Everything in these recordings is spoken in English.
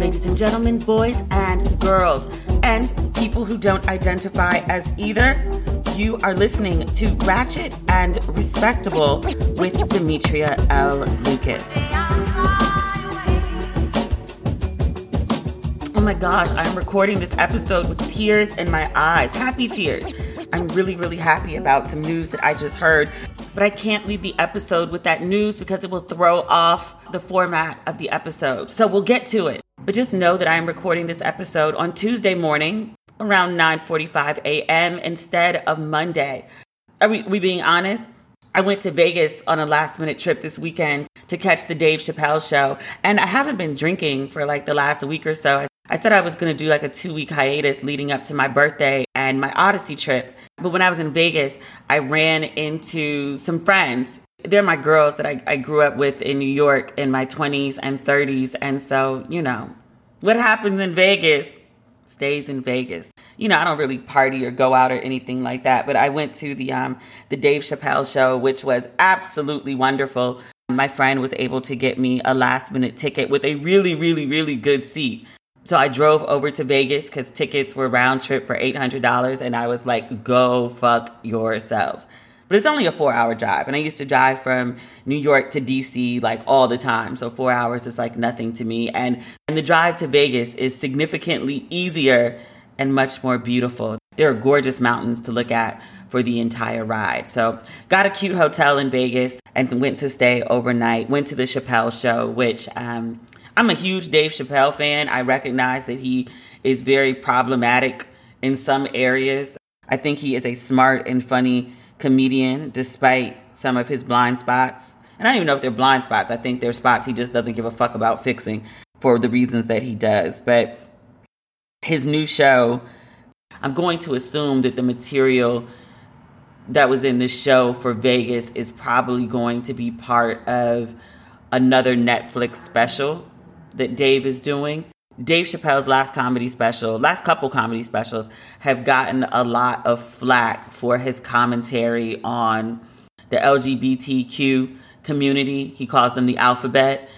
Ladies and gentlemen, boys and girls, and people who don't identify as either, you are listening to Ratchet and Respectable with Demetria L. Lucas. Oh my gosh, I'm recording this episode with tears in my eyes, happy tears. I'm really, really happy about some news that I just heard, but I can't leave the episode with that news because it will throw off the format of the episode. So we'll get to it. But just know that I am recording this episode on Tuesday morning around 9:45 a.m. instead of Monday. Are we, we being honest? I went to Vegas on a last minute trip this weekend to catch the Dave Chappelle show, and I haven't been drinking for like the last week or so. I said I was going to do like a two week hiatus leading up to my birthday and my Odyssey trip. But when I was in Vegas, I ran into some friends. They're my girls that I, I grew up with in New York in my 20s and 30s. And so, you know, what happens in Vegas stays in Vegas. You know, I don't really party or go out or anything like that, but I went to the um the Dave Chappelle show, which was absolutely wonderful. My friend was able to get me a last minute ticket with a really, really, really good seat. So I drove over to Vegas because tickets were round trip for $800. And I was like, go fuck yourselves. But it's only a four hour drive. And I used to drive from New York to DC like all the time. So four hours is like nothing to me. And, and the drive to Vegas is significantly easier and much more beautiful. There are gorgeous mountains to look at for the entire ride. So got a cute hotel in Vegas and went to stay overnight. Went to the Chappelle show, which um, I'm a huge Dave Chappelle fan. I recognize that he is very problematic in some areas. I think he is a smart and funny comedian despite some of his blind spots. And I don't even know if they're blind spots. I think they're spots he just doesn't give a fuck about fixing for the reasons that he does. But his new show, I'm going to assume that the material that was in the show for Vegas is probably going to be part of another Netflix special that Dave is doing. Dave Chappelle's last comedy special, last couple comedy specials, have gotten a lot of flack for his commentary on the LGBTQ community. He calls them the alphabet,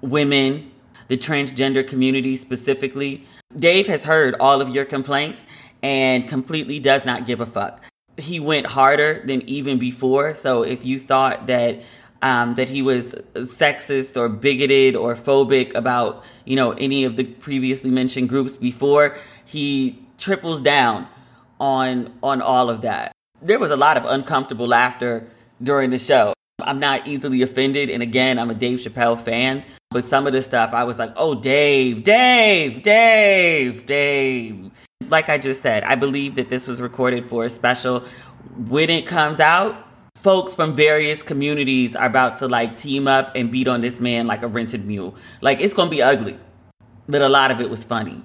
women, the transgender community specifically. Dave has heard all of your complaints and completely does not give a fuck. He went harder than even before. So if you thought that um, that he was sexist or bigoted or phobic about you know any of the previously mentioned groups before. He triples down on on all of that. There was a lot of uncomfortable laughter during the show. I'm not easily offended, and again, I'm a Dave Chappelle fan. But some of the stuff, I was like, "Oh, Dave, Dave, Dave, Dave." Like I just said, I believe that this was recorded for a special. When it comes out, folks from various communities are about to like team up and beat on this man like a rented mule. Like it's gonna be ugly, but a lot of it was funny.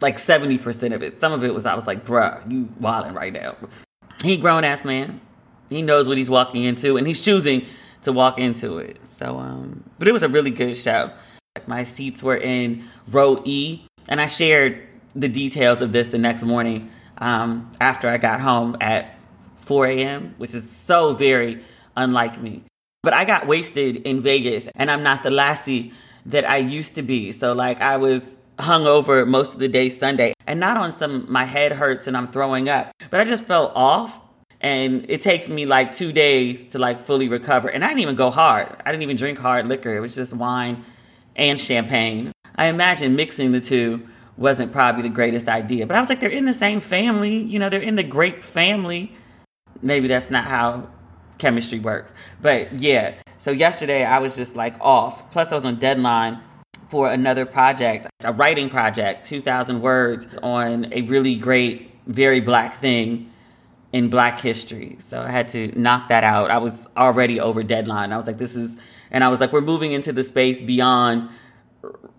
Like seventy percent of it. Some of it was I was like, bruh, you wilding right now. He grown ass man. He knows what he's walking into, and he's choosing to walk into it. So, um, but it was a really good show. My seats were in row E, and I shared the details of this the next morning um, after I got home at 4 a.m., which is so very unlike me. But I got wasted in Vegas, and I'm not the lassie that I used to be. So, like, I was hungover most of the day Sunday, and not on some my head hurts and I'm throwing up, but I just felt off. And it takes me like two days to like fully recover. And I didn't even go hard. I didn't even drink hard liquor. It was just wine and champagne. I imagine mixing the two wasn't probably the greatest idea. But I was like, they're in the same family. You know, they're in the grape family maybe that's not how chemistry works. But yeah, so yesterday I was just like off. Plus, I was on deadline for another project, a writing project, 2,000 words on a really great, very black thing in black history. So I had to knock that out. I was already over deadline. I was like, this is, and I was like, we're moving into the space beyond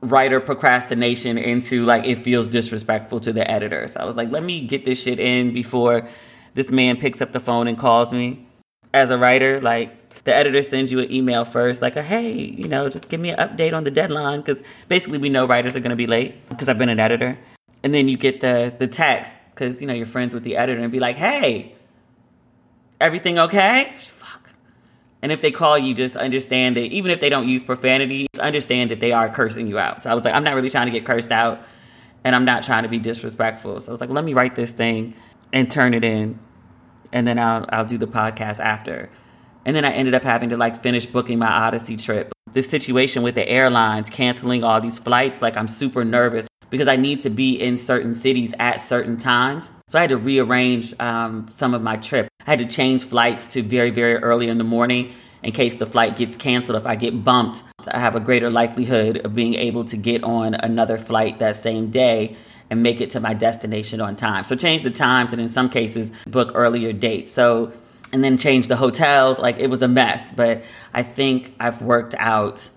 writer procrastination into like it feels disrespectful to the editor. So I was like, let me get this shit in before this man picks up the phone and calls me. As a writer like the editor sends you an email first like a hey you know just give me an update on the deadline because basically we know writers are going to be late because i've been an editor. And then you get the the text because you know you're friends with the editor and be like hey everything okay? Fuck. And if they call you just understand that even if they don't use profanity understand that they are cursing you out. So i was like i'm not really trying to get cursed out and i'm not trying to be disrespectful. So i was like let me write this thing and turn it in and then I'll I'll do the podcast after. And then I ended up having to like finish booking my Odyssey trip. This situation with the airlines canceling all these flights, like I'm super nervous because I need to be in certain cities at certain times. So I had to rearrange um, some of my trip. I had to change flights to very, very early in the morning in case the flight gets canceled. If I get bumped, I have a greater likelihood of being able to get on another flight that same day and make it to my destination on time. So change the times and in some cases book earlier dates. So and then change the hotels. Like it was a mess, but I think I've worked out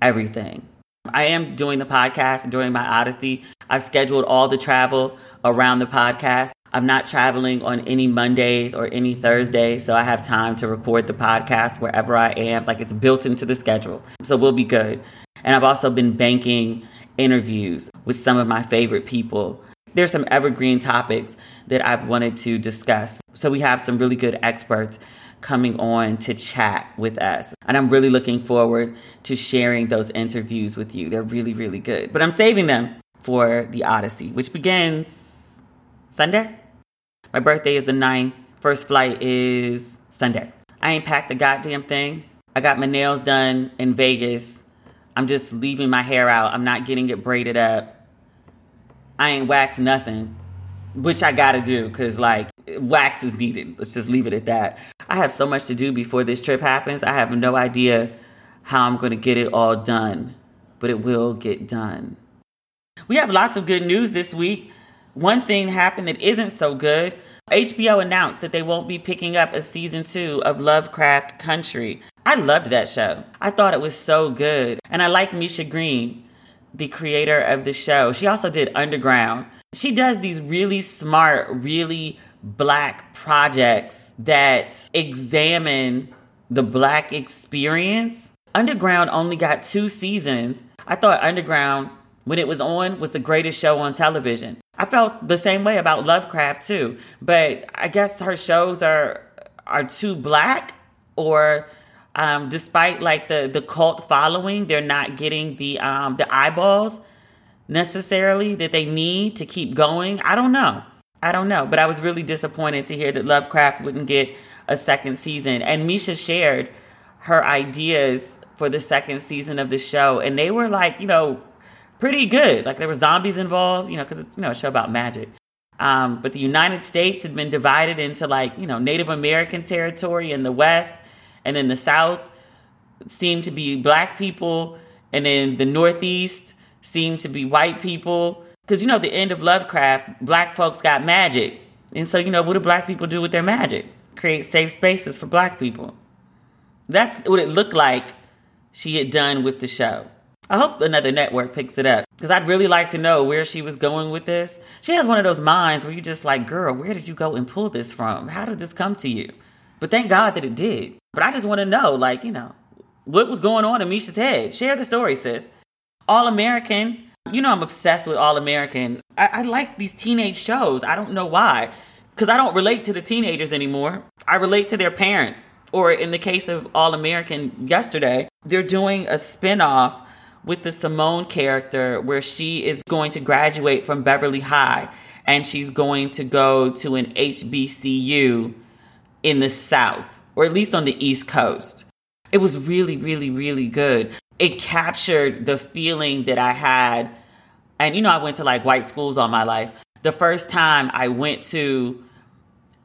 everything. I am doing the podcast during my Odyssey. I've scheduled all the travel around the podcast. I'm not traveling on any Mondays or any Thursdays, so I have time to record the podcast wherever I am. Like it's built into the schedule. So we'll be good. And I've also been banking interviews with some of my favorite people. There's some evergreen topics that I've wanted to discuss. So we have some really good experts coming on to chat with us. And I'm really looking forward to sharing those interviews with you. They're really, really good. But I'm saving them for the Odyssey, which begins Sunday. My birthday is the 9th. First flight is Sunday. I ain't packed a goddamn thing. I got my nails done in Vegas I'm just leaving my hair out. I'm not getting it braided up. I ain't waxed nothing, which I gotta do because, like, wax is needed. Let's just leave it at that. I have so much to do before this trip happens. I have no idea how I'm gonna get it all done, but it will get done. We have lots of good news this week. One thing happened that isn't so good. HBO announced that they won't be picking up a season two of Lovecraft Country. I loved that show. I thought it was so good. And I like Misha Green, the creator of the show. She also did Underground. She does these really smart, really black projects that examine the black experience. Underground only got two seasons. I thought Underground, when it was on, was the greatest show on television. I felt the same way about Lovecraft too, but I guess her shows are are too black or um, despite like the the cult following, they're not getting the um, the eyeballs necessarily that they need to keep going. I don't know. I don't know, but I was really disappointed to hear that Lovecraft wouldn't get a second season. And Misha shared her ideas for the second season of the show, and they were like, you know, pretty good. Like there were zombies involved, you know, because it's you know a show about magic. Um, but the United States had been divided into like you know Native American territory in the West, and then the South seemed to be black people, and then the Northeast seemed to be white people. Because you know the end of Lovecraft, black folks got magic, and so you know what do black people do with their magic? Create safe spaces for black people. That's what it looked like she had done with the show. I hope another network picks it up because I'd really like to know where she was going with this. She has one of those minds where you're just like, girl, where did you go and pull this from? How did this come to you? But thank God that it did. But I just want to know, like, you know, what was going on in Misha's head? Share the story, sis. All American. You know, I'm obsessed with All American. I, I like these teenage shows. I don't know why. Because I don't relate to the teenagers anymore. I relate to their parents. Or in the case of All American yesterday, they're doing a spin off with the Simone character where she is going to graduate from Beverly High and she's going to go to an HBCU in the South, or at least on the East Coast. It was really, really, really good. It captured the feeling that I had. And you know, I went to like white schools all my life. The first time I went to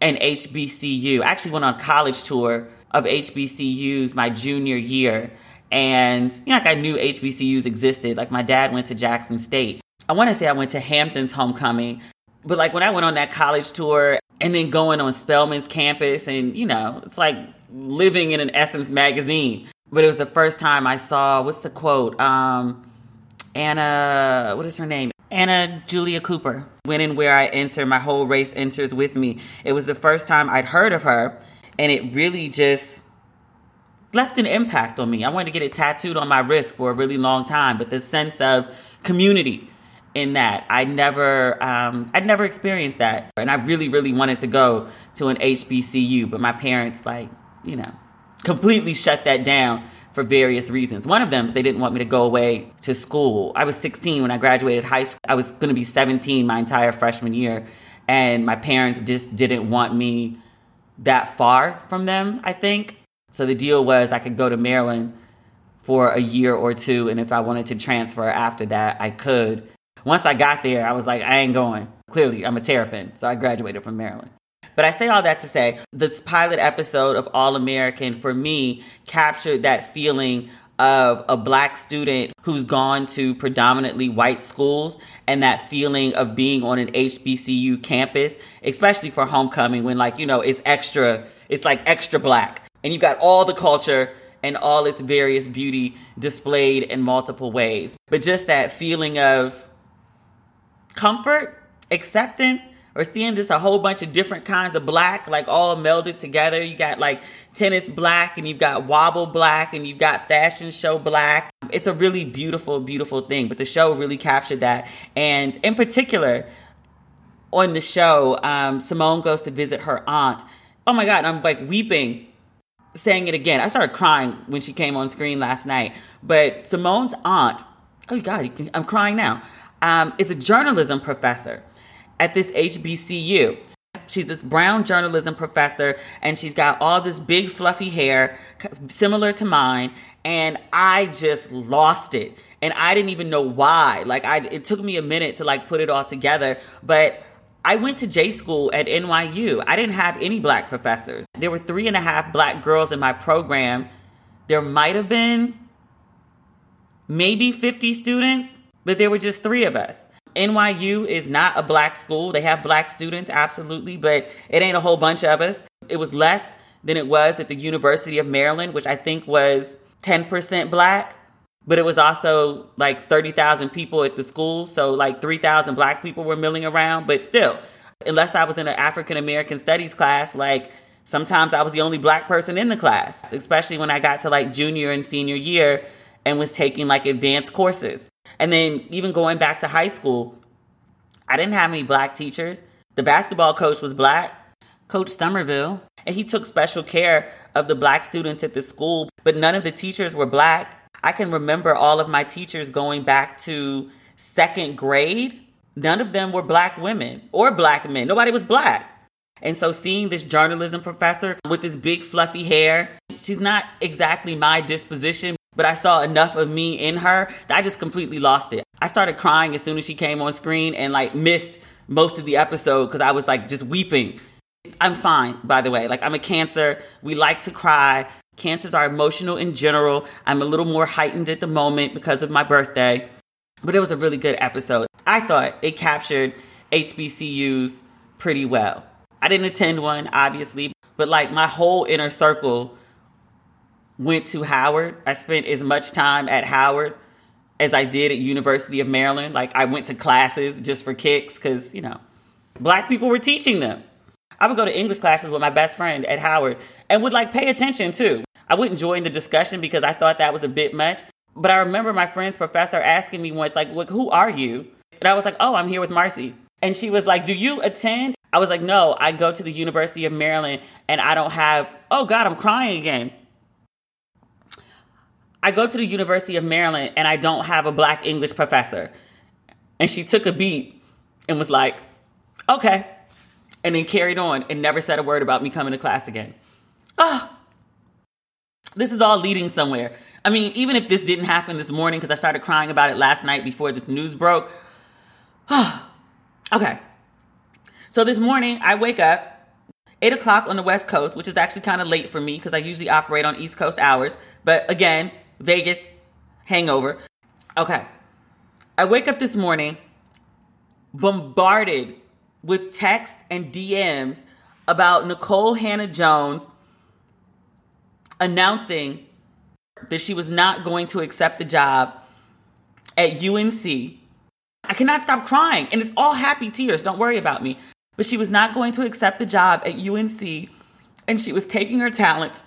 an HBCU, I actually went on a college tour of HBCUs my junior year. And, you know, like I knew HBCUs existed. Like my dad went to Jackson State. I want to say I went to Hampton's homecoming. But like when I went on that college tour and then going on Spelman's campus and, you know, it's like living in an Essence magazine. But it was the first time I saw, what's the quote? Um, Anna, what is her name? Anna Julia Cooper. When and where I enter, my whole race enters with me. It was the first time I'd heard of her. And it really just left an impact on me. I wanted to get it tattooed on my wrist for a really long time, but the sense of community in that I never um, I'd never experienced that, and I really really wanted to go to an HBCU, but my parents like you know completely shut that down for various reasons. One of them is they didn't want me to go away to school. I was 16 when I graduated high school. I was going to be 17 my entire freshman year, and my parents just didn't want me that far from them. I think so the deal was I could go to Maryland for a year or two, and if I wanted to transfer after that, I could. Once I got there, I was like, I ain't going. Clearly, I'm a terrapin, so I graduated from Maryland. But I say all that to say this pilot episode of All American for me captured that feeling of a black student who's gone to predominantly white schools and that feeling of being on an HBCU campus, especially for homecoming when like, you know, it's extra, it's like extra black and you've got all the culture and all its various beauty displayed in multiple ways. But just that feeling of comfort, acceptance, or seeing just a whole bunch of different kinds of black, like all melded together. You got like tennis black, and you've got wobble black, and you've got fashion show black. It's a really beautiful, beautiful thing. But the show really captured that. And in particular, on the show, um, Simone goes to visit her aunt. Oh my God, I'm like weeping saying it again. I started crying when she came on screen last night. But Simone's aunt, oh God, I'm crying now, um, is a journalism professor at this HBCU. She's this brown journalism professor, and she's got all this big fluffy hair, similar to mine. And I just lost it, and I didn't even know why. Like, I it took me a minute to like put it all together, but I went to J school at NYU. I didn't have any black professors. There were three and a half black girls in my program. There might have been maybe 50 students, but there were just three of us. NYU is not a black school. They have black students, absolutely, but it ain't a whole bunch of us. It was less than it was at the University of Maryland, which I think was 10% black but it was also like 30,000 people at the school. So like 3,000 black people were milling around. But still, unless I was in an African American studies class, like sometimes I was the only black person in the class, especially when I got to like junior and senior year and was taking like advanced courses. And then even going back to high school, I didn't have any black teachers. The basketball coach was black, Coach Somerville, and he took special care of the black students at the school, but none of the teachers were black. I can remember all of my teachers going back to second grade. None of them were black women or black men. Nobody was black. And so seeing this journalism professor with this big fluffy hair, she's not exactly my disposition, but I saw enough of me in her that I just completely lost it. I started crying as soon as she came on screen and like missed most of the episode because I was like just weeping. I'm fine, by the way. Like, I'm a cancer. We like to cry. Cancers are emotional in general. I'm a little more heightened at the moment because of my birthday. But it was a really good episode. I thought it captured HBCUs pretty well. I didn't attend one, obviously, but like my whole inner circle went to Howard. I spent as much time at Howard as I did at University of Maryland. Like I went to classes just for kicks because, you know, black people were teaching them. I would go to English classes with my best friend at Howard and would like pay attention too. I wouldn't join the discussion because I thought that was a bit much. But I remember my friend's professor asking me once, like, who are you? And I was like, oh, I'm here with Marcy. And she was like, do you attend? I was like, no, I go to the University of Maryland and I don't have, oh God, I'm crying again. I go to the University of Maryland and I don't have a black English professor. And she took a beat and was like, okay. And then carried on and never said a word about me coming to class again. Oh, this is all leading somewhere. I mean, even if this didn't happen this morning, because I started crying about it last night before this news broke. okay. So this morning, I wake up, 8 o'clock on the West Coast, which is actually kind of late for me because I usually operate on East Coast hours. But again, Vegas hangover. Okay. I wake up this morning bombarded with texts and DMs about Nikole Hannah-Jones announcing that she was not going to accept the job at UNC. I cannot stop crying, and it's all happy tears. Don't worry about me. But she was not going to accept the job at UNC, and she was taking her talents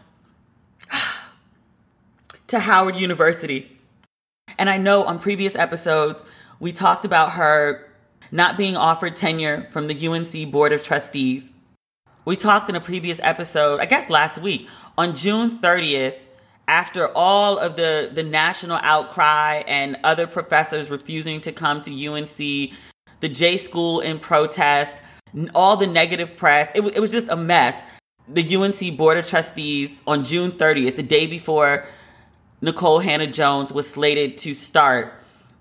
to Howard University. And I know on previous episodes, we talked about her not being offered tenure from the UNC Board of Trustees. We talked in a previous episode, I guess last week, on June 30th, after all of the, the national outcry and other professors refusing to come to UNC, the J School in protest, all the negative press, it, it was just a mess. The UNC Board of Trustees on June 30th, the day before Nikole Hannah-Jones was slated to start,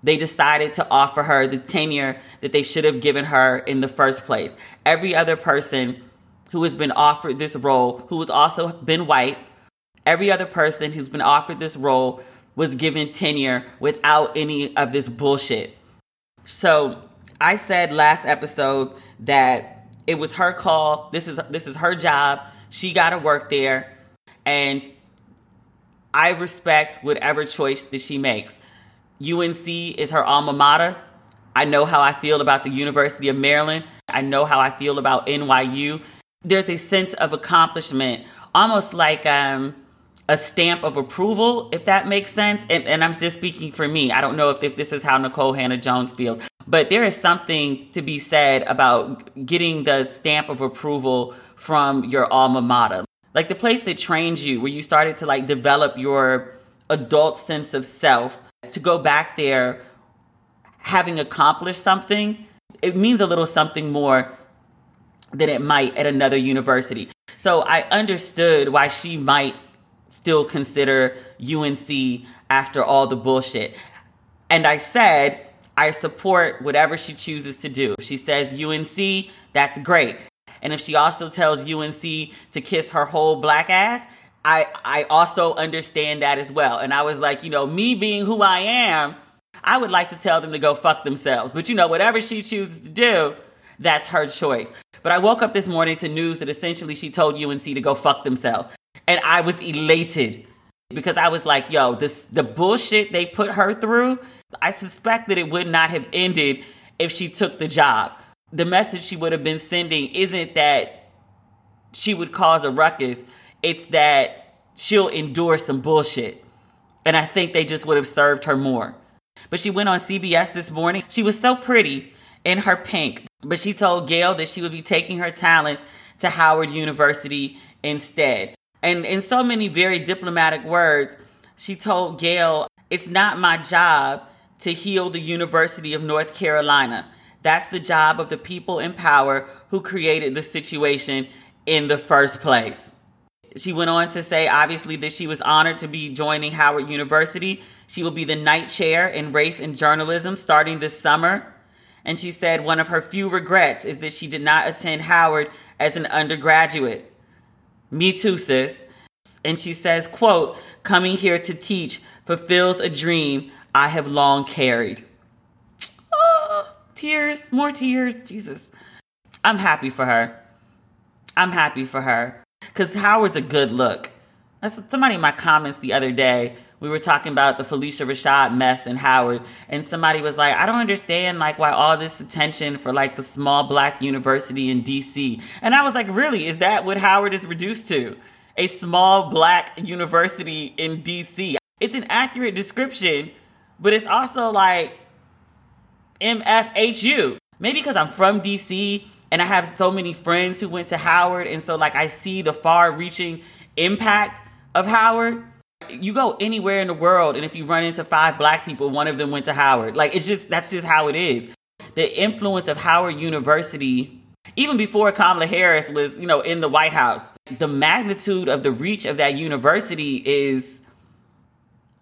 they decided to offer her the tenure that they should have given her in the first place. Every other person who has been offered this role, who has also been white, every other person who's been offered this role was given tenure without any of this bullshit. So I said last episode that it was her call. This is this is her job. She got to work there, and I respect whatever choice that she makes. UNC is her alma mater. I know how I feel about the University of Maryland. I know how I feel about NYU. There's a sense of accomplishment, almost like um, a stamp of approval, if that makes sense. And, and I'm just speaking for me. I don't know if, if this is how Nikole Hannah-Jones feels, but there is something to be said about getting the stamp of approval from your alma mater like the place that trained you, where you started to like develop your adult sense of self, to go back there having accomplished something, it means a little something more than it might at another university. So I understood why she might still consider UNC after all the bullshit. And I said, I support whatever she chooses to do. She says UNC, that's great. And if she also tells UNC to kiss her whole black ass, I I also understand that as well. And I was like, you know, me being who I am, I would like to tell them to go fuck themselves. But you know, whatever she chooses to do, that's her choice. But I woke up this morning to news that essentially she told UNC to go fuck themselves. And I was elated because I was like, yo, this the bullshit they put her through, I suspect that it would not have ended if she took the job the message she would have been sending isn't that she would cause a ruckus, it's that she'll endure some bullshit. And I think they just would have served her more. But she went on CBS this morning. She was so pretty in her pink, but she told Gayle that she would be taking her talents to Howard University instead. And in so many very diplomatic words, she told Gayle, It's not my job to heal the University of North Carolina. That's the job of the people in power who created the situation in the first place. She went on to say, obviously, that she was honored to be joining Howard University. She will be the Knight Chair in Race and Journalism starting this summer. And she said one of her few regrets is that she did not attend Howard as an undergraduate. Me too, sis. And she says, quote, coming here to teach fulfills a dream I have long carried. Tears, more tears, Jesus. I'm happy for her. I'm happy for her. Because Howard's a good look. That's somebody in my comments the other day. We were talking about the Phylicia Rashad mess and Howard, and somebody was like, "I don't understand like why all this attention for like the small black university in D.C." And I was like, "Really? Is that what Howard is reduced to? A small black university in D.C.?" It's an accurate description, but it's also like MFHU. Maybe because I'm from DC and I have so many friends who went to Howard, and so like I see the far-reaching impact of Howard. You go anywhere in the world, and if you run into five black people, one of them went to Howard. Like it's just that's just how it is. The influence of Howard University, even before Kamala Harris was, you know, in the White House, the magnitude of the reach of that university is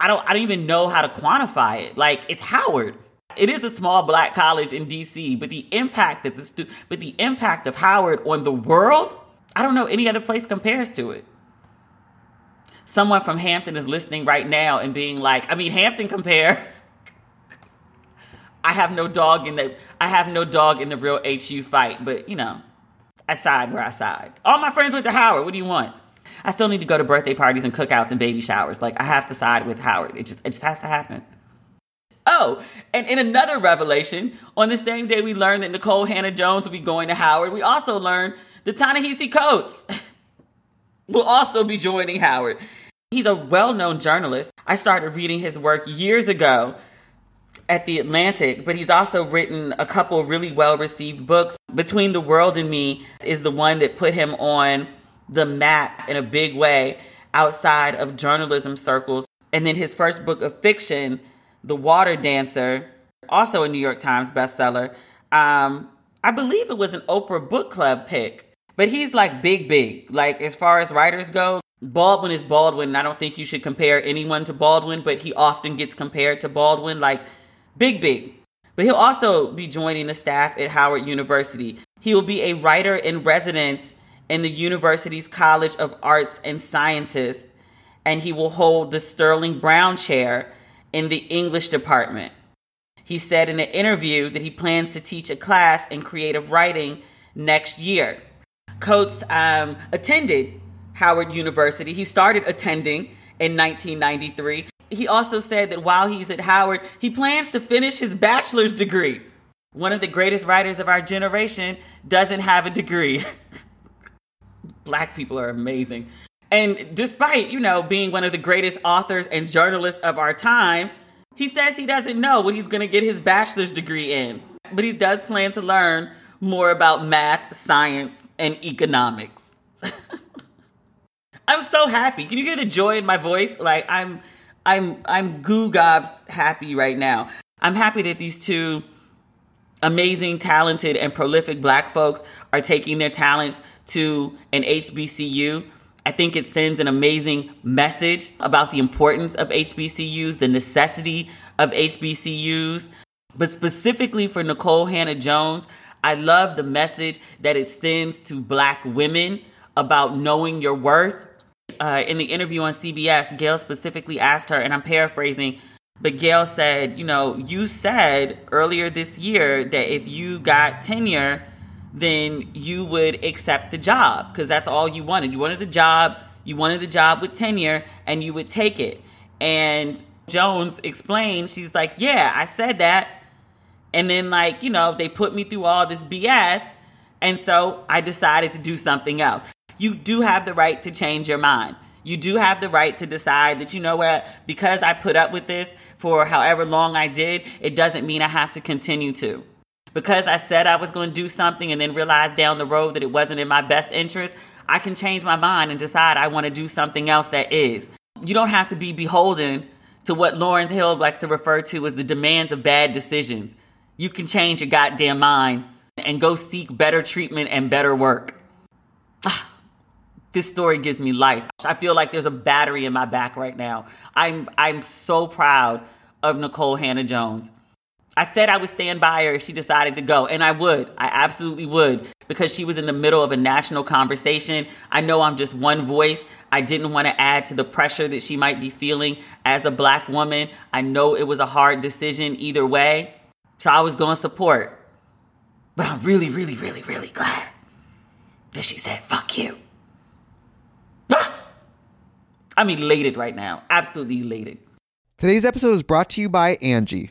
I don't I don't even know how to quantify it. Like it's Howard. It is a small black college in DC, but the impact that the stu- but the impact of Howard on the world, I don't know any other place compares to it. Someone from Hampton is listening right now and being like, I mean, Hampton compares. I have no dog in the I have no dog in the real HU fight, but you know, I side where I side. All my friends went to Howard. What do you want? I still need to go to birthday parties and cookouts and baby showers. Like I have to side with Howard. It just it just has to happen. Oh, and in another revelation, on the same day we learned that Nikole Hannah-Jones will be going to Howard, we also learned that Ta-Nehisi Coates will also be joining Howard. He's a well-known journalist. I started reading his work years ago at the Atlantic, but he's also written a couple really well-received books. Between the World and Me is the one that put him on the map in a big way outside of journalism circles. And then his first book of fiction the Water Dancer, also a New York Times bestseller. Um, I believe it was an Oprah Book Club pick, but he's like big, big. Like as far as writers go, Baldwin is Baldwin. I don't think you should compare anyone to Baldwin, but he often gets compared to Baldwin, like big, big. But he'll also be joining the staff at Howard University. He will be a writer in residence in the university's College of Arts and Sciences, and he will hold the Sterling Brown Chair in the English department. He said in an interview that he plans to teach a class in creative writing next year. Coates um, attended Howard University. He started attending in 1993. He also said that while he's at Howard, he plans to finish his bachelor's degree. One of the greatest writers of our generation doesn't have a degree. Black people are amazing. And despite, you know, being one of the greatest authors and journalists of our time, he says he doesn't know what he's going to get his bachelor's degree in. But he does plan to learn more about math, science, and economics. I'm so happy. Can you hear the joy in my voice? Like I'm I'm I'm goo gobs happy right now. I'm happy that these two amazing, talented, and prolific black folks are taking their talents to an HBCU I think it sends an amazing message about the importance of HBCUs, the necessity of HBCUs. But specifically for Nikole Hannah-Jones, I love the message that it sends to black women about knowing your worth. Uh, in the interview on CBS, Gayle specifically asked her, and I'm paraphrasing, but Gayle said, You know, you said earlier this year that if you got tenure, then you would accept the job because that's all you wanted. You wanted the job, you wanted the job with tenure, and you would take it. And Jones explained, she's like, Yeah, I said that. And then, like, you know, they put me through all this BS. And so I decided to do something else. You do have the right to change your mind. You do have the right to decide that, you know what, because I put up with this for however long I did, it doesn't mean I have to continue to because I said I was going to do something and then realized down the road that it wasn't in my best interest, I can change my mind and decide I want to do something else that is. You don't have to be beholden to what Lawrence Hill likes to refer to as the demands of bad decisions. You can change your goddamn mind and go seek better treatment and better work. Ah, this story gives me life. I feel like there's a battery in my back right now. I'm I'm so proud of Nikole Hannah Jones. I said I would stand by her if she decided to go, and I would. I absolutely would because she was in the middle of a national conversation. I know I'm just one voice. I didn't want to add to the pressure that she might be feeling as a black woman. I know it was a hard decision either way. So I was going to support. But I'm really, really, really, really glad that she said, fuck you. I'm elated right now. Absolutely elated. Today's episode is brought to you by Angi.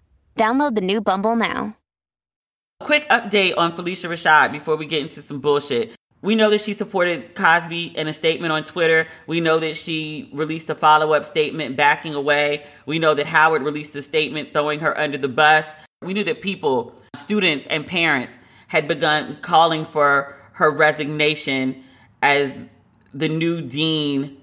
Download the new Bumble now. Quick update on Phylicia Rashad before we get into some bullshit. We know that she supported Cosby in a statement on Twitter. We know that she released a follow up statement backing away. We know that Howard released a statement throwing her under the bus. We knew that people, students, and parents had begun calling for her resignation as the new dean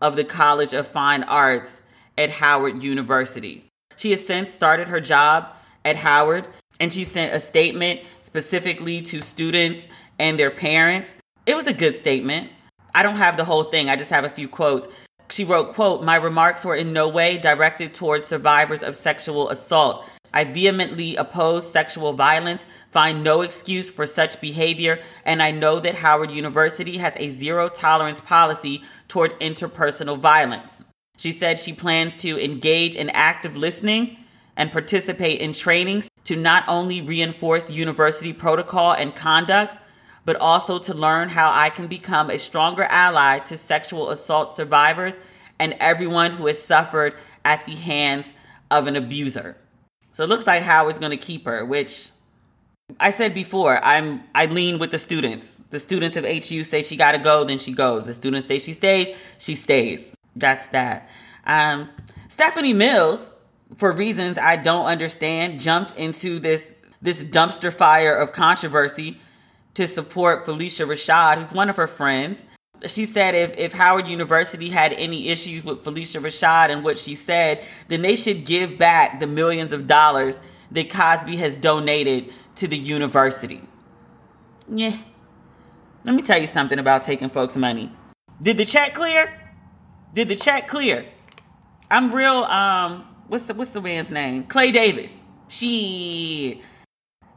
of the College of Fine Arts at Howard University. She has since started her job at Howard and she sent a statement specifically to students and their parents. It was a good statement. I don't have the whole thing, I just have a few quotes. She wrote, quote, "My remarks were in no way directed towards survivors of sexual assault. I vehemently oppose sexual violence, find no excuse for such behavior, and I know that Howard University has a zero tolerance policy toward interpersonal violence." She said she plans to engage in active listening and participate in trainings to not only reinforce university protocol and conduct, but also to learn how I can become a stronger ally to sexual assault survivors and everyone who has suffered at the hands of an abuser. So it looks like Howard's going to keep her, which I said before, I'm I lean with the students. The students of HU say she got to go, then she goes. The students say she stays, she stays. That's that. Um, Stephanie Mills, for reasons I don't understand, jumped into this this dumpster fire of controversy to support Phylicia Rashad, who's one of her friends. She said if, if Howard University had any issues with Phylicia Rashad and what she said, then they should give back the millions of dollars that Cosby has donated to the university. Yeah. Let me tell you something about taking folks' money. Did the check clear? Did the check clear? I'm real. Um, what's the what's the man's name? Clay Davis. She.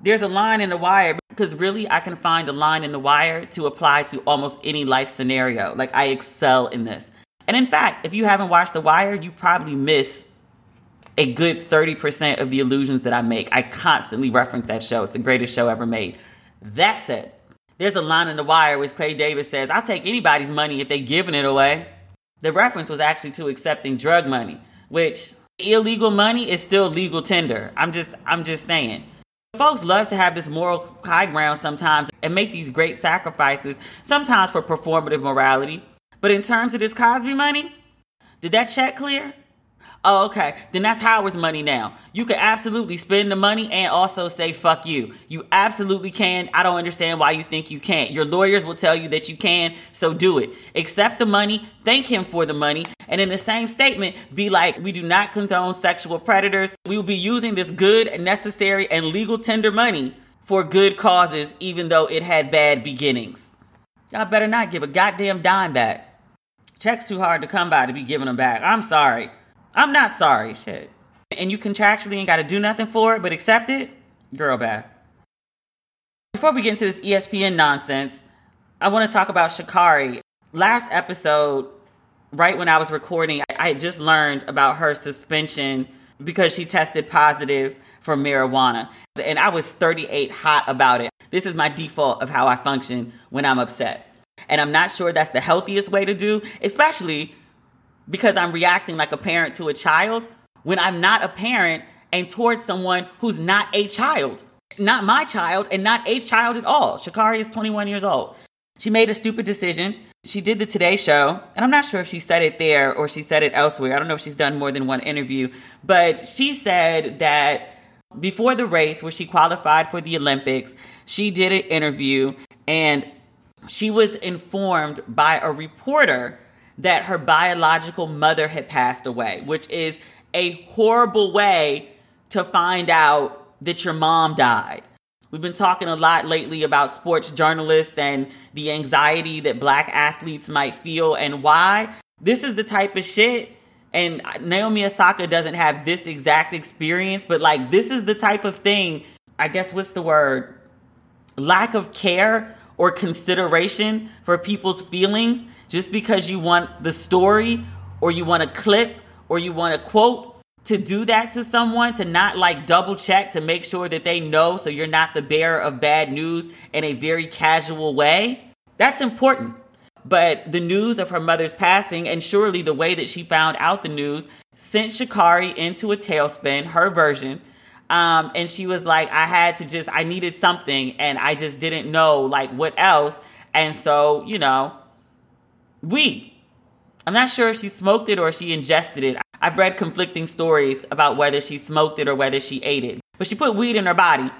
There's a line in the wire because really I can find a line in the wire to apply to almost any life scenario. Like I excel in this. And in fact, if you haven't watched The Wire, you probably miss a good 30% of the illusions that I make. I constantly reference that show. It's the greatest show ever made. That said, there's a line in The Wire which Clay Davis says, I'll take anybody's money if they're giving it away. The reference was actually to accepting drug money, which illegal money is still legal tender. I'm just I'm just saying. Folks love to have this moral high ground sometimes and make these great sacrifices, sometimes for performative morality. But in terms of this Cosby money, did that check clear? Oh, okay. Then that's Howard's money now. You can absolutely spend the money and also say fuck you. You absolutely can. I don't understand why you think you can't. Your lawyers will tell you that you can, so do it. Accept the money, thank him for the money, and in the same statement, be like, we do not condone sexual predators. We will be using this good, necessary, and legal tender money for good causes, even though it had bad beginnings. Y'all better not give a goddamn dime back. Check's too hard to come by to be giving them back. I'm sorry. I'm not sorry. Shit. And you contractually ain't got to do nothing for it, but accept it? Girl, bad. Before we get into this ESPN nonsense, I want to talk about Sha'Carri. Last episode, right when I was recording, I had just learned about her suspension because she tested positive for marijuana. And I was 38 hot about it. This is my default of how I function when I'm upset. And I'm not sure that's the healthiest way to do, especially because I'm reacting like a parent to a child when I'm not a parent and towards someone who's not a child. Not my child and not a child at all. Sha'Carri is 21 years old. She made a stupid decision. She did the Today Show, and I'm not sure if she said it there or she said it elsewhere. I don't know if she's done more than one interview, but she said that before the race where she qualified for the Olympics, she did an interview and she was informed by a reporter that her biological mother had passed away, which is a horrible way to find out that your mom died. We've been talking a lot lately about sports journalists and the anxiety that black athletes might feel and why. This is the type of shit. And Naomi Osaka doesn't have this exact experience, but like this is the type of thing, I guess what's the word? Lack of care or consideration for people's feelings just because you want the story or you want a clip or you want a quote to do that to someone to not like double check to make sure that they know so you're not the bearer of bad news in a very casual way that's important. But the news of her mother's passing and surely the way that she found out the news sent Sha'Carri into a tailspin her version um, and she was like i had to just i needed something and i just didn't know like what else. And so you know weed. I'm not sure if she smoked it or she ingested it. I've read conflicting stories about whether she smoked it or whether she ate it. But she put weed in her body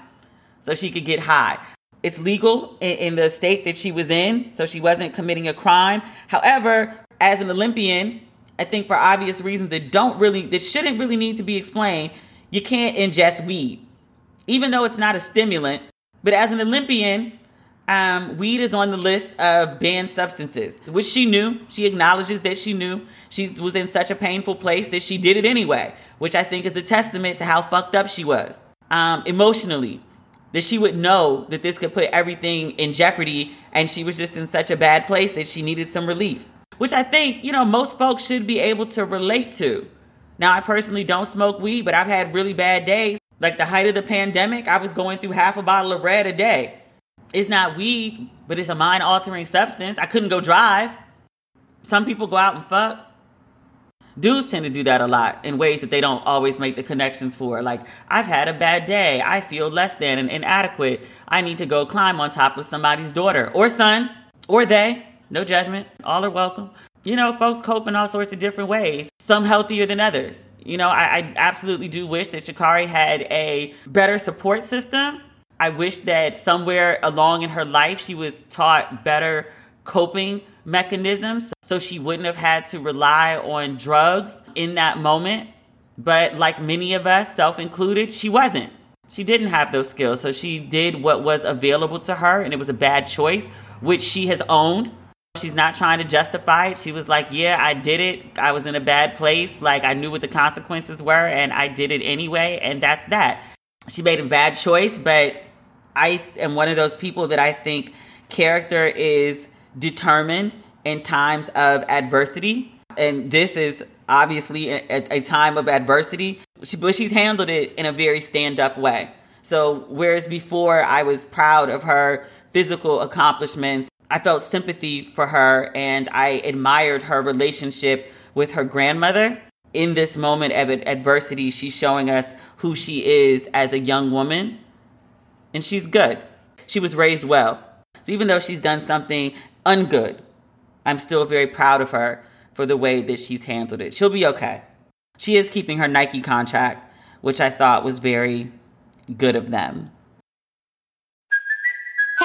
so she could get high. It's legal in, in the state that she was in, so she wasn't committing a crime. However, as an Olympian, I think for obvious reasons that don't really, that shouldn't really need to be explained, you can't ingest weed. Even though it's not a stimulant, but as an Olympian, um, weed is on the list of banned substances, which she knew. She acknowledges that she knew. She was in such a painful place that she did it anyway, which I think is a testament to how fucked up she was um, emotionally. That she would know that this could put everything in jeopardy, and she was just in such a bad place that she needed some relief, which I think, you know, most folks should be able to relate to. Now, I personally don't smoke weed, but I've had really bad days. Like the height of the pandemic, I was going through half a bottle of red a day it's not weed, but it's a mind altering substance. I couldn't go drive. Some people go out and fuck. Dudes tend to do that a lot in ways that they don't always make the connections for. Like, I've had a bad day. I feel less than and inadequate. I need to go climb on top of somebody's daughter or son or they. No judgment. All are welcome. You know, folks cope in all sorts of different ways, some healthier than others. You know, I, I absolutely do wish that Sha'Carri had a better support system I wish that somewhere along in her life she was taught better coping mechanisms so she wouldn't have had to rely on drugs in that moment. But like many of us, self included, she wasn't. She didn't have those skills. So she did what was available to her, and it was a bad choice, which she has owned. She's not trying to justify it. She was like, Yeah, I did it. I was in a bad place. Like, I knew what the consequences were, and I did it anyway, and that's that she made a bad choice, but I am one of those people that I think character is determined in times of adversity. And this is obviously a, a time of adversity, she, but she's handled it in a very stand up way. So, whereas before I was proud of her physical accomplishments, I felt sympathy for her and I admired her relationship with her grandmother in this moment of adversity, she's showing us who she is as a young woman. And she's good. She was raised well. So even though she's done something ungood, I'm still very proud of her for the way that she's handled it. She'll be okay. She is keeping her Nike contract, which I thought was very good of them.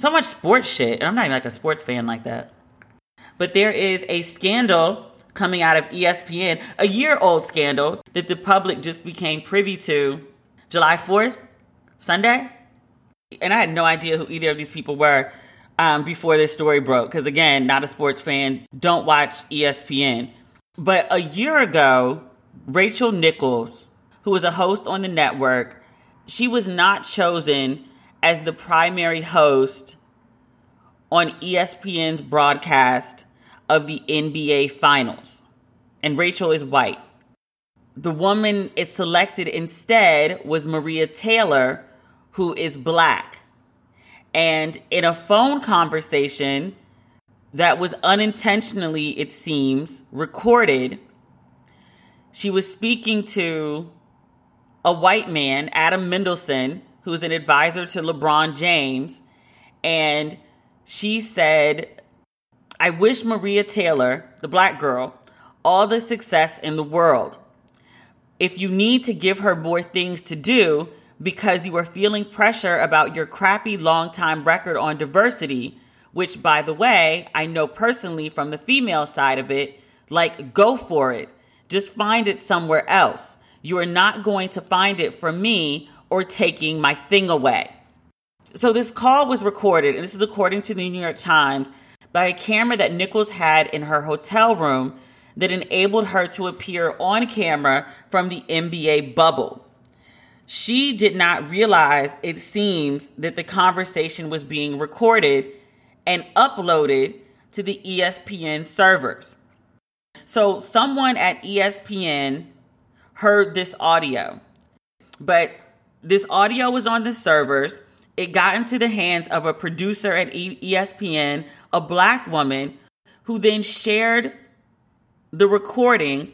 So much sports shit. And I'm not even like a sports fan like that. But there is a scandal coming out of ESPN, a year old scandal that the public just became privy to July 4th, Sunday. And I had no idea who either of these people were um, before this story broke. Because again, not a sports fan, don't watch ESPN. But a year ago, Rachel Nichols, who was a host on the network, she was not chosen as the primary host on ESPN's broadcast of the NBA Finals. And Rachel is white. The woman is selected instead was Maria Taylor, who is black. And in a phone conversation that was unintentionally, it seems, recorded, she was speaking to a white man, Adam Mendelsohn, who's an advisor to LeBron James, and she said, I wish Maria Taylor, the black girl, all the success in the world. If you need to give her more things to do because you are feeling pressure about your crappy long time record on diversity, which, by the way, I know personally from the female side of it, like, go for it. Just find it somewhere else. You are not going to find it from me or taking my thing away. So this call was recorded, and this is according to the New York Times, by a camera that Nichols had in her hotel room that enabled her to appear on camera from the NBA bubble. She did not realize, it seems, that the conversation was being recorded and uploaded to the ESPN servers. So someone at ESPN heard this audio, but this audio was on the servers. It got into the hands of a producer at ESPN, a black woman, who then shared the recording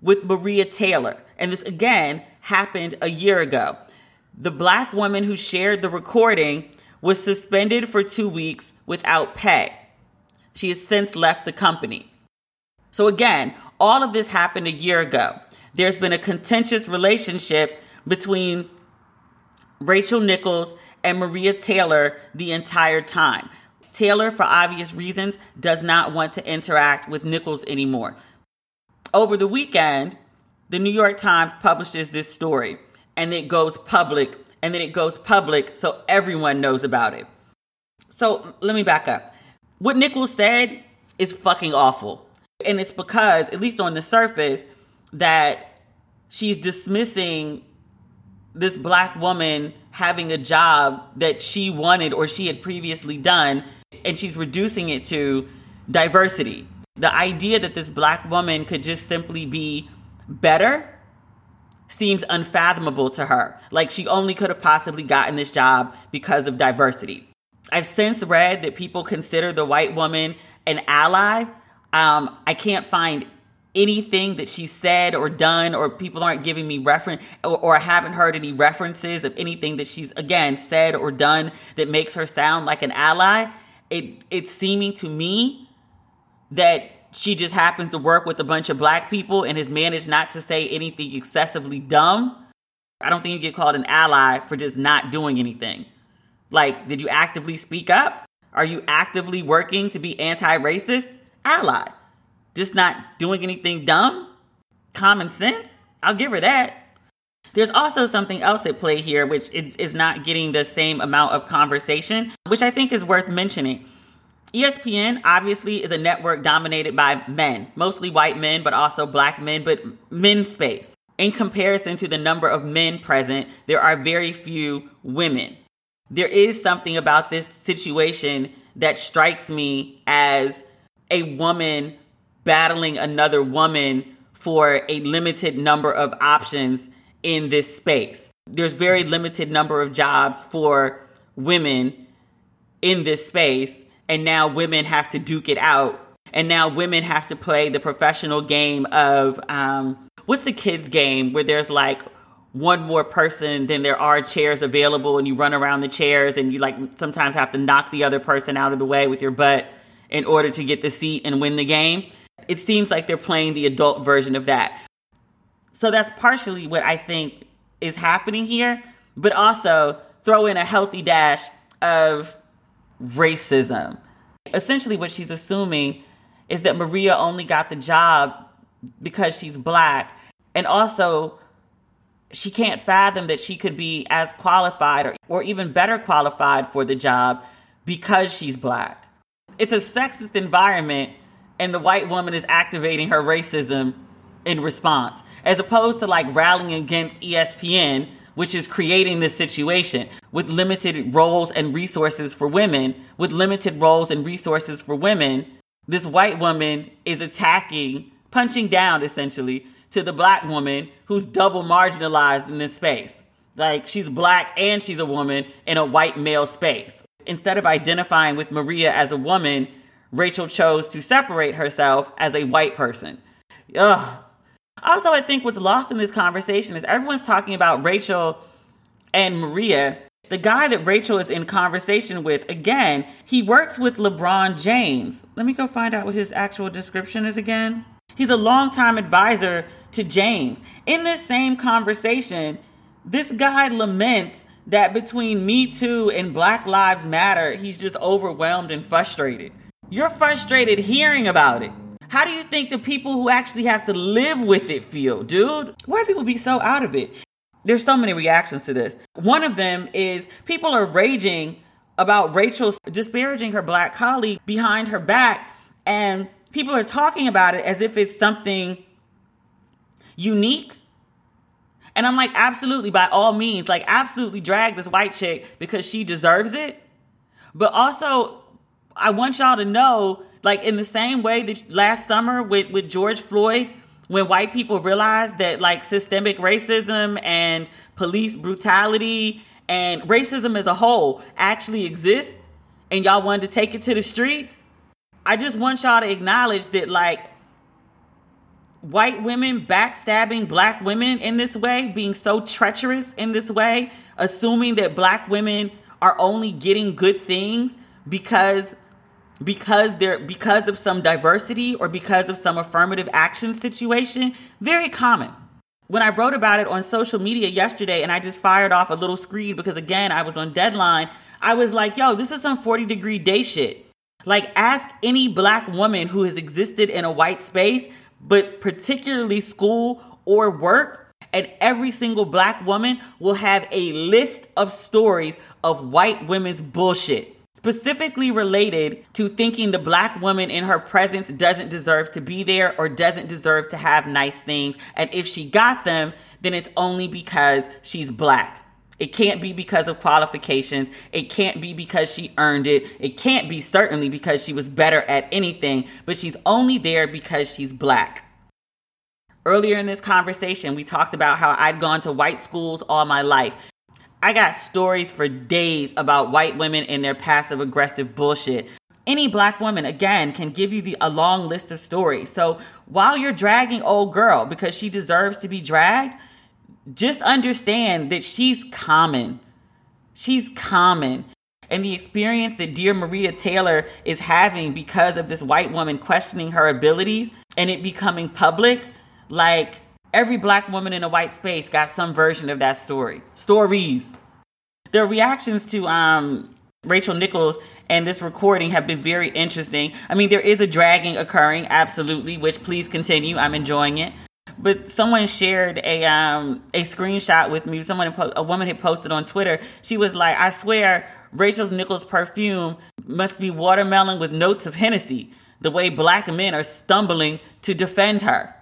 with Maria Taylor. And this again happened a year ago. The black woman who shared the recording was suspended for two weeks without pay. She has since left the company. So, again, all of this happened a year ago. There's been a contentious relationship between Rachel Nichols and Maria Taylor the entire time. Taylor, for obvious reasons, does not want to interact with Nichols anymore. Over the weekend, the New York Times publishes this story and it goes public, and then it goes public so everyone knows about it. So let me back up. What Nichols said is fucking awful. And it's because, at least on the surface, that she's dismissing this black woman having a job that she wanted or she had previously done, and she's reducing it to diversity. The idea that this black woman could just simply be better seems unfathomable to her. Like she only could have possibly gotten this job because of diversity. I've since read that people consider the white woman an ally. Um, I can't find anything that she said or done, or people aren't giving me reference, or, or I haven't heard any references of anything that she's again said or done that makes her sound like an ally. It it's seeming to me that she just happens to work with a bunch of black people and has managed not to say anything excessively dumb. I don't think you get called an ally for just not doing anything. Like, did you actively speak up? Are you actively working to be anti racist? Ally. Just not doing anything dumb? Common sense? I'll give her that. There's also something else at play here, which is, is not getting the same amount of conversation, which I think is worth mentioning. ESPN obviously is a network dominated by men, mostly white men, but also black men, but men space. In comparison to the number of men present, there are very few women. There is something about this situation that strikes me as a woman battling another woman for a limited number of options in this space. There's very limited number of jobs for women in this space and now women have to duke it out and now women have to play the professional game of um, what's the kids game where there's like one more person than there are chairs available and you run around the chairs and you like sometimes have to knock the other person out of the way with your butt in order to get the seat and win the game it seems like they're playing the adult version of that so that's partially what i think is happening here but also throw in a healthy dash of racism essentially what she's assuming is that maria only got the job because she's black and also she can't fathom that she could be as qualified or, or even better qualified for the job because she's black. It's a sexist environment, and the white woman is activating her racism in response, as opposed to like rallying against ESPN, which is creating this situation with limited roles and resources for women, with limited roles and resources for women. This white woman is attacking, punching down essentially to the black woman who's double marginalized in this space. Like she's black and she's a woman in a white male space. Instead of identifying with Maria as a woman, Rachel chose to separate herself as a white person. Ugh. Also, I think what's lost in this conversation is everyone's talking about Rachel and Maria. The guy that Rachel is in conversation with, again, he works with LeBron James. Let me go find out what his actual description is again. He's a longtime advisor to James. In this same conversation, this guy laments that between Me Too and Black Lives Matter, he's just overwhelmed and frustrated. You're frustrated hearing about it. How do you think the people who actually have to live with it feel, dude? Why people be so out of it? There's so many reactions to this. One of them is people are raging about Rachel disparaging her black colleague behind her back and people are talking about it as if it's something unique. And I'm like, absolutely, by all means, like, absolutely drag this white chick because she deserves it. But also, I want y'all to know, like, in the same way that last summer with, with George Floyd, when white people realized that, like, systemic racism and police brutality and racism as a whole actually exists, and y'all wanted to take it to the streets, I just want y'all to acknowledge that, like, white women backstabbing black women in this way, being so treacherous in this way, assuming that black women are only getting good things because because they're because of some diversity or because of some affirmative action situation, very common. When I wrote about it on social media yesterday and I just fired off a little screed because again, I was on deadline, I was like, yo, this is some 40 degree day shit. Like, ask any black woman who has existed in a white space, but particularly school or work, and every single black woman will have a list of stories of white women's bullshit, specifically related to thinking the black woman in her presence doesn't deserve to be there or doesn't deserve to have nice things. And if she got them, then it's only because she's black. It can't be because of qualifications. It can't be because she earned it. It can't be certainly because she was better at anything, but she's only there because she's black. Earlier in this conversation, we talked about how I'd gone to white schools all my life. I got stories for days about white women and their passive aggressive bullshit. Any black woman, again, can give you the, a long list of stories. So while you're dragging old girl because she deserves to be dragged, just understand that she's common. She's common. And the experience that dear Maria Taylor is having because of this white woman questioning her abilities and it becoming public, like every black woman in a white space got some version of that story. Stories. The reactions to um, Rachel Nichols and this recording have been very interesting. I mean, there is a dragging occurring, absolutely, which please continue. I'm enjoying it but someone shared a um a screenshot with me. Someone a woman had posted on Twitter. She was like, "I swear, Rachel's Nichols perfume must be watermelon with notes of Hennessy, the way black men are stumbling to defend her.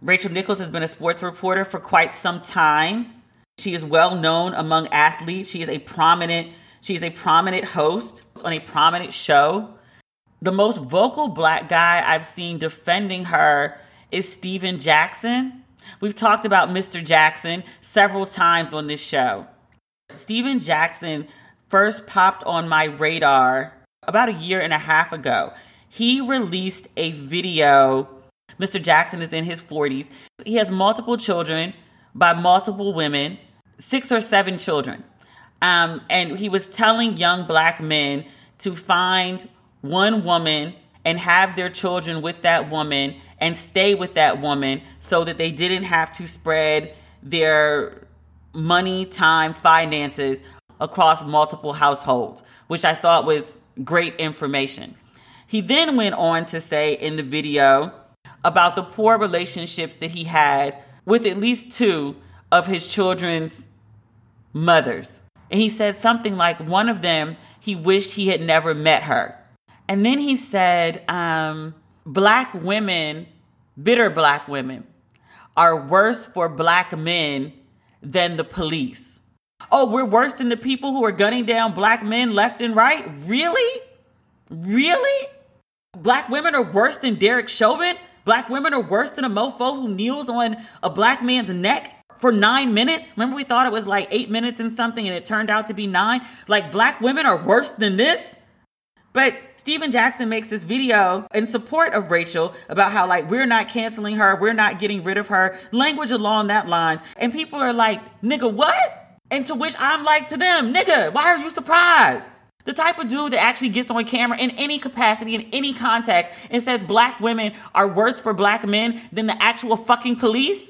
Rachel Nichols has been a sports reporter for quite some time. She is well known among athletes. She is a prominent she is a prominent host on a prominent show. The most vocal black guy I've seen defending her is Stephen Jackson. We've talked about Mr. Jackson several times on this show. Stephen Jackson first popped on my radar about a year and a half ago. He released a video. Mr. Jackson is in his 40s. He has multiple children by multiple women, six or seven children. Um, and he was telling young black men to find one woman and have their children with that woman and stay with that woman so that they didn't have to spread their money, time, finances across multiple households, which I thought was great information. He then went on to say in the video about the poor relationships that he had with at least two of his children's mothers. And he said something like one of them, he wished he had never met her. And then he said, um, Black women, bitter black women, are worse for black men than the police. Oh, we're worse than the people who are gunning down black men left and right? Really? Really? Black women are worse than Derek Chauvin? Black women are worse than a mofo who kneels on a black man's neck for nine minutes. Remember, we thought it was like eight minutes and something, and it turned out to be nine. Like, black women are worse than this. But Stephen Jackson makes this video in support of Rachel about how, like, we're not canceling her, we're not getting rid of her, language along that lines. And people are like, nigga, what? And to which I'm like to them, nigga, why are you surprised? The type of dude that actually gets on camera in any capacity, in any context, and says black women are worse for black men than the actual fucking police.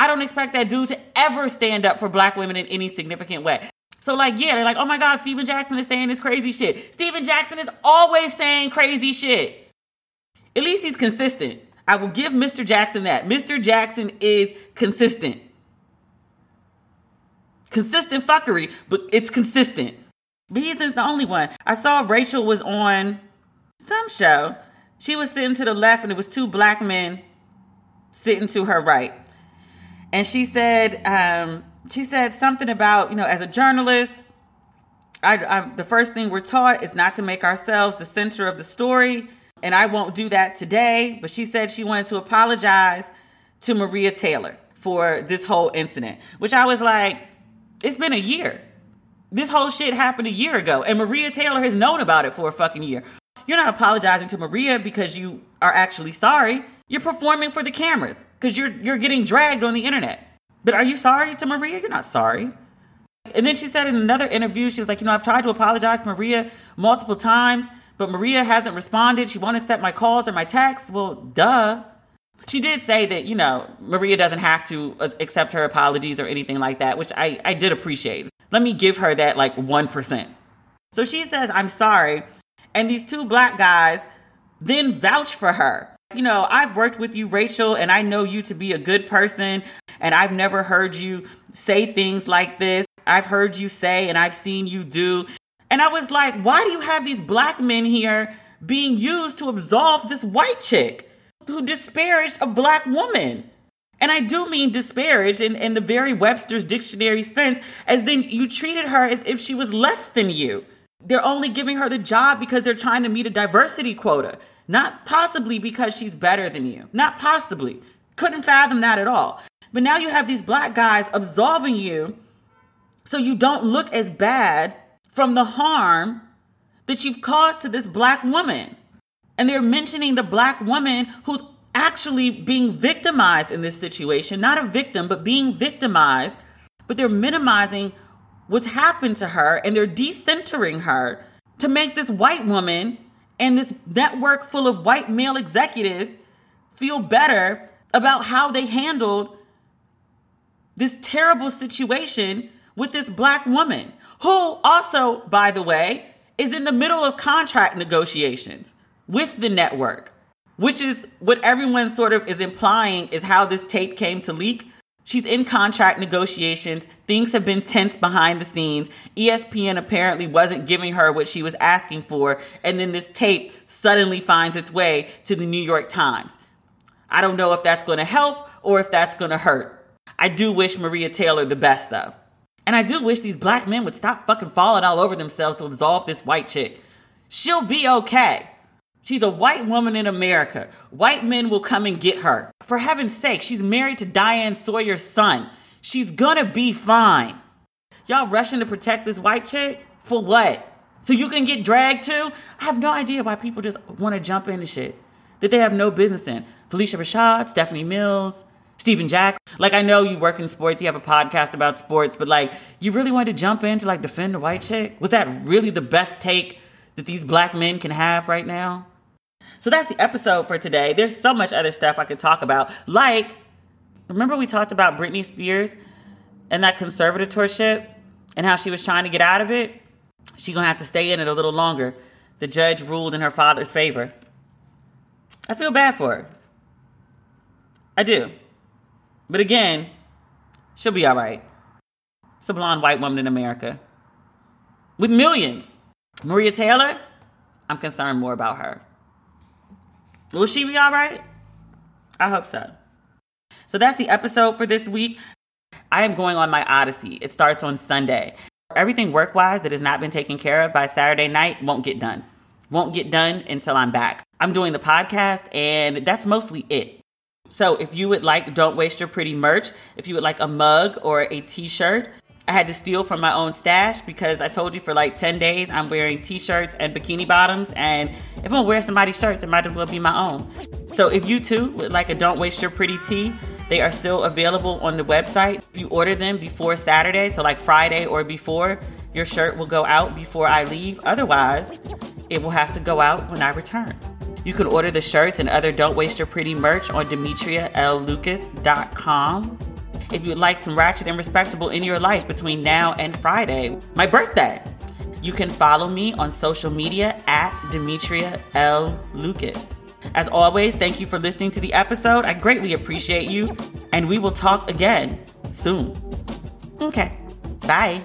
I don't expect that dude to ever stand up for black women in any significant way. So, like, yeah, they're like, oh my God, Stephen Jackson is saying this crazy shit. Stephen Jackson is always saying crazy shit. At least he's consistent. I will give Mr. Jackson that. Mr. Jackson is consistent. Consistent fuckery, but it's consistent. He isn't the only one. I saw Rachel was on some show. She was sitting to the left, and it was two black men sitting to her right. And she said, um, she said something about, you know, as a journalist, I, I, the first thing we're taught is not to make ourselves the center of the story. And I won't do that today. But she said she wanted to apologize to Maria Taylor for this whole incident, which I was like, it's been a year. This whole shit happened a year ago. And Maria Taylor has known about it for a fucking year. You're not apologizing to Maria because you are actually sorry. You're performing for the cameras because you're you're getting dragged on the internet. But are you sorry to Maria? You're not sorry. And then she said in another interview, she was like, you know, I've tried to apologize to Maria multiple times, but Maria hasn't responded. She won't accept my calls or my texts. Well, duh. She did say that, you know, Maria doesn't have to uh, accept her apologies or anything like that, which I, I did appreciate. Let me give her that like 1%. So she says, I'm sorry. And these two black guys then vouch for her. You know, I've worked with you, Rachel, and I know you to be a good person, and I've never heard you say things like this. I've heard you say, and I've seen you do. And I was like, why do you have these black men here being used to absolve this white chick who disparaged a black woman? And I do mean disparage in, in the very Webster's dictionary sense, as then you treated her as if she was less than you. They're only giving her the job because they're trying to meet a diversity quota. Not possibly because she's better than you. Not possibly. Couldn't fathom that at all. But now you have these black guys absolving you so you don't look as bad from the harm that you've caused to this black woman. And they're mentioning the black woman who's actually being victimized in this situation, not a victim, but being victimized. But they're minimizing what's happened to her and they're decentering her to make this white woman and this network full of white male executives feel better about how they handled this terrible situation with this black woman, who also, by the way, is in the middle of contract negotiations with the network, which is what everyone sort of is implying is how this tape came to leak. She's in contract negotiations. Things have been tense behind the scenes. ESPN apparently wasn't giving her what she was asking for. And then this tape suddenly finds its way to the New York Times. I don't know if that's going to help or if that's going to hurt. I do wish Maria Taylor the best, though. And I do wish these black men would stop fucking falling all over themselves to absolve this white chick. She'll be okay. She's a white woman in America. White men will come and get her. For heaven's sake, she's married to Diane Sawyer's son. She's gonna be fine. Y'all rushing to protect this white chick? For what? So you can get dragged too? I have no idea why people just wanna jump into shit that they have no business in. Phylicia Rashad, Stephanie Mills, Stephen Jackson. Like I know you work in sports, you have a podcast about sports, but like you really wanted to jump in to like defend a white chick? Was that really the best take that these black men can have right now? So that's the episode for today. There's so much other stuff I could talk about. Like, remember we talked about Britney Spears and that conservatorship and how she was trying to get out of it? She gonna have to stay in it a little longer. The judge ruled in her father's favor. I feel bad for her. I do. But again, she'll be all right. It's a blonde white woman in America with millions. Maria Taylor, I'm concerned more about her. Will she be all right? I hope so. So that's the episode for this week. I am going on my Odyssey. It starts on Sunday. Everything work wise that has not been taken care of by Saturday night won't get done. Won't get done until I'm back. I'm doing the podcast, and that's mostly it. So if you would like Don't Waste Your Pretty merch, if you would like a mug or a t shirt, I had to steal from my own stash because I told you for like 10 days I'm wearing t shirts and bikini bottoms. And if I'm gonna wear somebody's shirts, it might as well be my own. So if you too would like a Don't Waste Your Pretty tee, they are still available on the website. If you order them before Saturday, so like Friday or before, your shirt will go out before I leave. Otherwise, it will have to go out when I return. You can order the shirts and other Don't Waste Your Pretty merch on DemetriaLLucas.com if you'd like some ratchet and respectable in your life between now and Friday, my birthday. You can follow me on social media at Demetria L. Lucas. As always, thank you for listening to the episode. I greatly appreciate you, and we will talk again soon. Okay, bye.